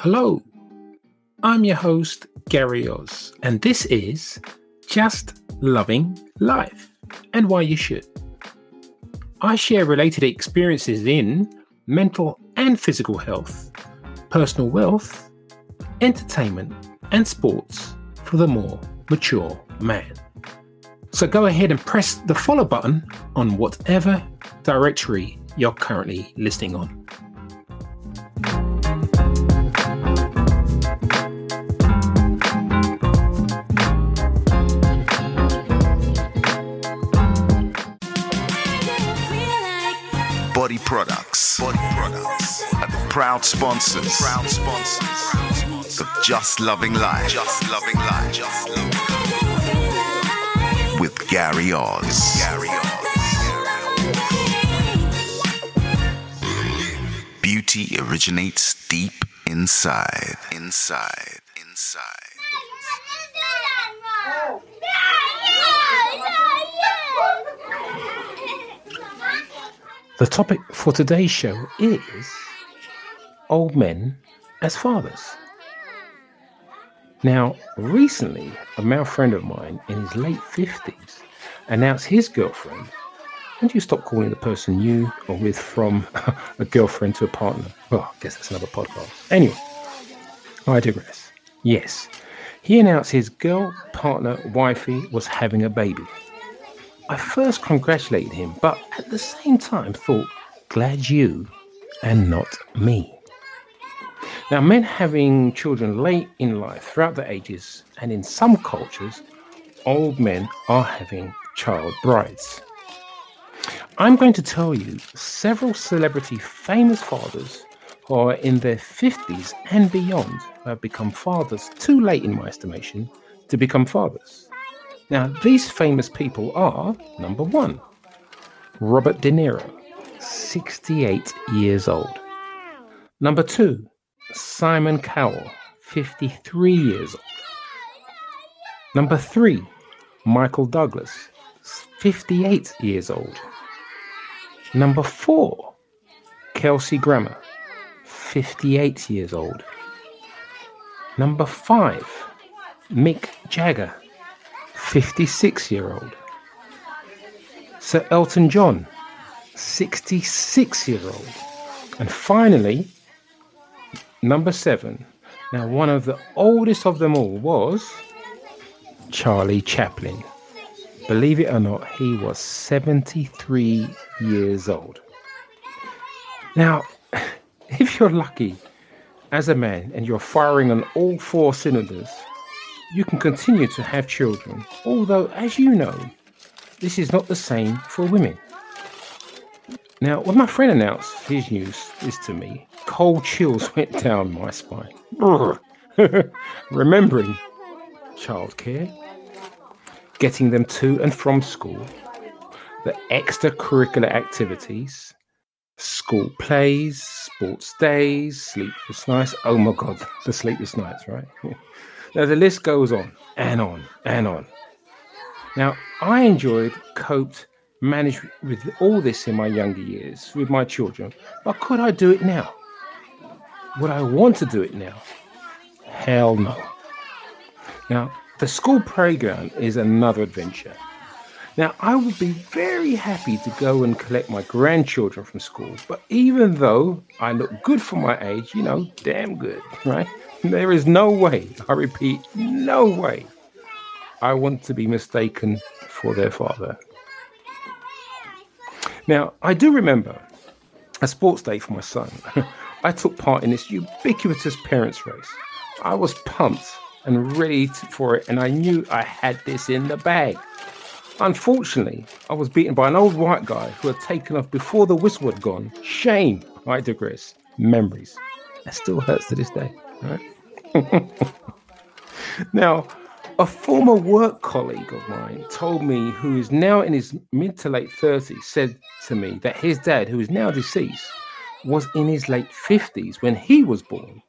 Hello, I'm your host, Gary Oz, and this is Just Loving Life and Why You Should. I share related experiences in mental and physical health, personal wealth, entertainment, and sports for the more mature man. So go ahead and press the follow button on whatever directory you're currently listening on. Proud sponsors. Proud sponsors. Of Just Loving Life. Just Loving Life. Just Loving Life. With Gary Oz. Gary Oz. Beauty originates deep inside. Inside. Inside. The topic for today's show is old men as fathers. Now, recently, a male friend of mine in his late 50s announced his girlfriend. Do you stop calling the person you or with from a girlfriend to a partner? Well, I guess that's another podcast. Anyway, I digress. Yes, he announced his girl, partner, wifey was having a baby. I first congratulated him, but at the same time thought, glad you and not me. Now, men having children late in life, throughout the ages, and in some cultures, old men are having child brides. I'm going to tell you several celebrity famous fathers who are in their 50s and beyond who have become fathers too late, in my estimation, to become fathers. Now, these famous people are number one, Robert De Niro, 68 years old. Number two, Simon Cowell, 53 years old. Number three, Michael Douglas, 58 years old. Number four, Kelsey Grammer, 58 years old. Number five, Mick Jagger, 56 year old. Sir Elton John, 66 year old. And finally, number seven. Now, one of the oldest of them all was Charlie Chaplin. Believe it or not, he was 73 years old. Now, if you're lucky as a man and you're firing on all four cylinders, you can continue to have children, although, as you know, this is not the same for women. Now, when my friend announced his news this to me, cold chills went down my spine. Remembering childcare, getting them to and from school, the extracurricular activities, school plays, sports days, sleepless nights. Oh my God, the sleepless nights, right? Now, the list goes on and on and on. Now, I enjoyed, coped, managed with all this in my younger years with my children, but could I do it now? Would I want to do it now? Hell no. Now, the school playground is another adventure. Now, I would be very happy to go and collect my grandchildren from school, but even though I look good for my age, you know, damn good, right? There is no way, I repeat, no way I want to be mistaken for their father. Now, I do remember a sports day for my son. I took part in this ubiquitous parents' race. I was pumped and ready for it, and I knew I had this in the bag. Unfortunately, I was beaten by an old white guy who had taken off before the whistle had gone. Shame, I digress. Memories. That still hurts to this day. Right? now, a former work colleague of mine told me, who is now in his mid to late 30s, said to me that his dad, who is now deceased, was in his late 50s when he was born.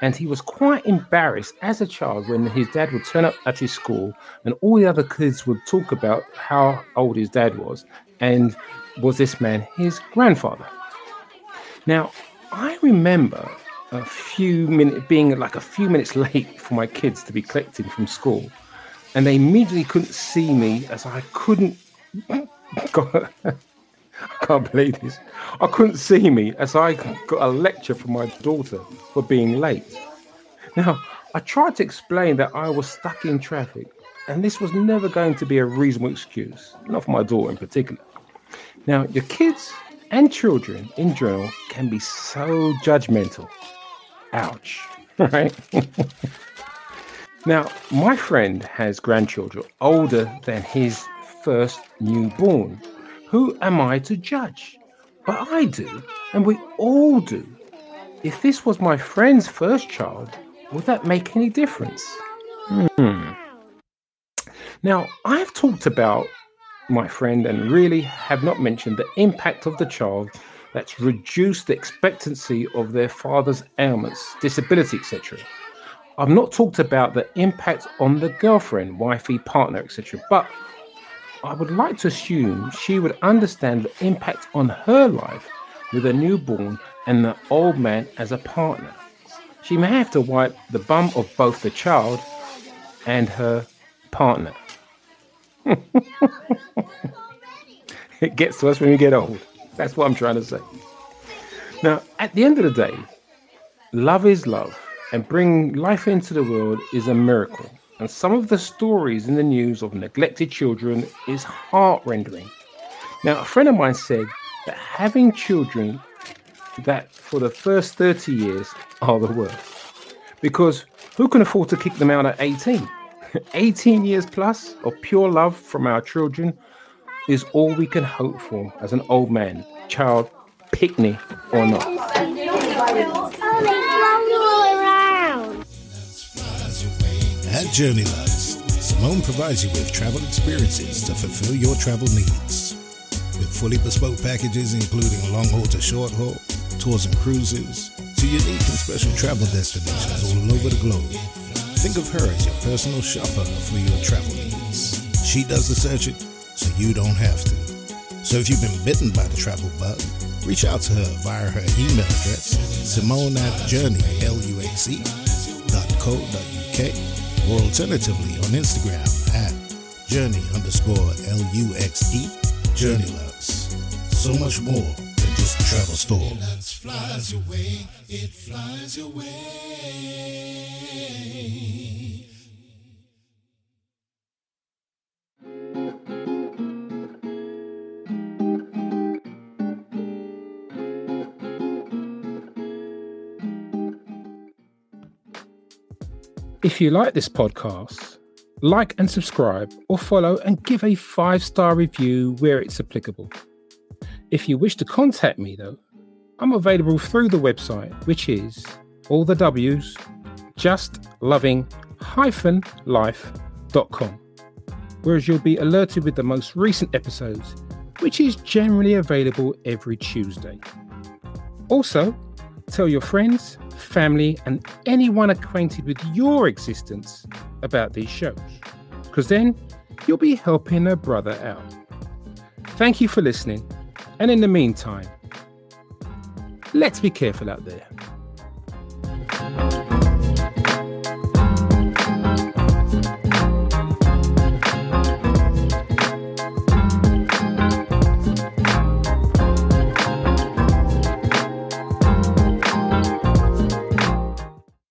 And he was quite embarrassed as a child when his dad would turn up at his school and all the other kids would talk about how old his dad was and was this man his grandfather. Now, I remember a few minutes, being like a few minutes late for my kids to be collected from school, and they immediately couldn't see me as I couldn't. I can't believe this. I couldn't see me as I got a lecture from my daughter for being late. Now, I tried to explain that I was stuck in traffic, and this was never going to be a reasonable excuse, not for my daughter in particular. Now, your kids and children in general can be so judgmental. Ouch, right? now, my friend has grandchildren older than his first newborn. Who am I to judge? But I do, and we all do. If this was my friend's first child, would that make any difference? Hmm. Now, I've talked about my friend and really have not mentioned the impact of the child that's reduced the expectancy of their father's ailments, disability, etc. I've not talked about the impact on the girlfriend, wifey, partner, etc. But I would like to assume she would understand the impact on her life with a newborn and the old man as a partner. She may have to wipe the bum of both the child and her partner. it gets to us when we get old. That's what I'm trying to say. Now, at the end of the day, love is love, and bringing life into the world is a miracle. And some of the stories in the news of neglected children is heart rendering. Now, a friend of mine said that having children that for the first 30 years are the worst. Because who can afford to kick them out at 18? 18 years plus of pure love from our children is all we can hope for as an old man, child, picnic or not. At Journeyluxe, Simone provides you with travel experiences to fulfill your travel needs. With fully bespoke packages including long haul to short haul, tours and cruises, to unique and special travel destinations all over the globe. Think of her as your personal shopper for your travel needs. She does the searching, so you don't have to. So if you've been bitten by the travel bug, reach out to her via her email address, simone at journeyluxe.co.uk, or alternatively on Instagram at journey underscore L-U-X-E, Journey Lux. So much more than just a travel store. flies away, it flies away. If you like this podcast, like and subscribe or follow and give a five star review where it's applicable. If you wish to contact me, though, I'm available through the website, which is all the W's, just loving life.com, whereas you'll be alerted with the most recent episodes, which is generally available every Tuesday. Also, tell your friends, family, and anyone acquainted with your existence about these shows, because then you'll be helping a brother out. Thank you for listening, and in the meantime, let's be careful out there.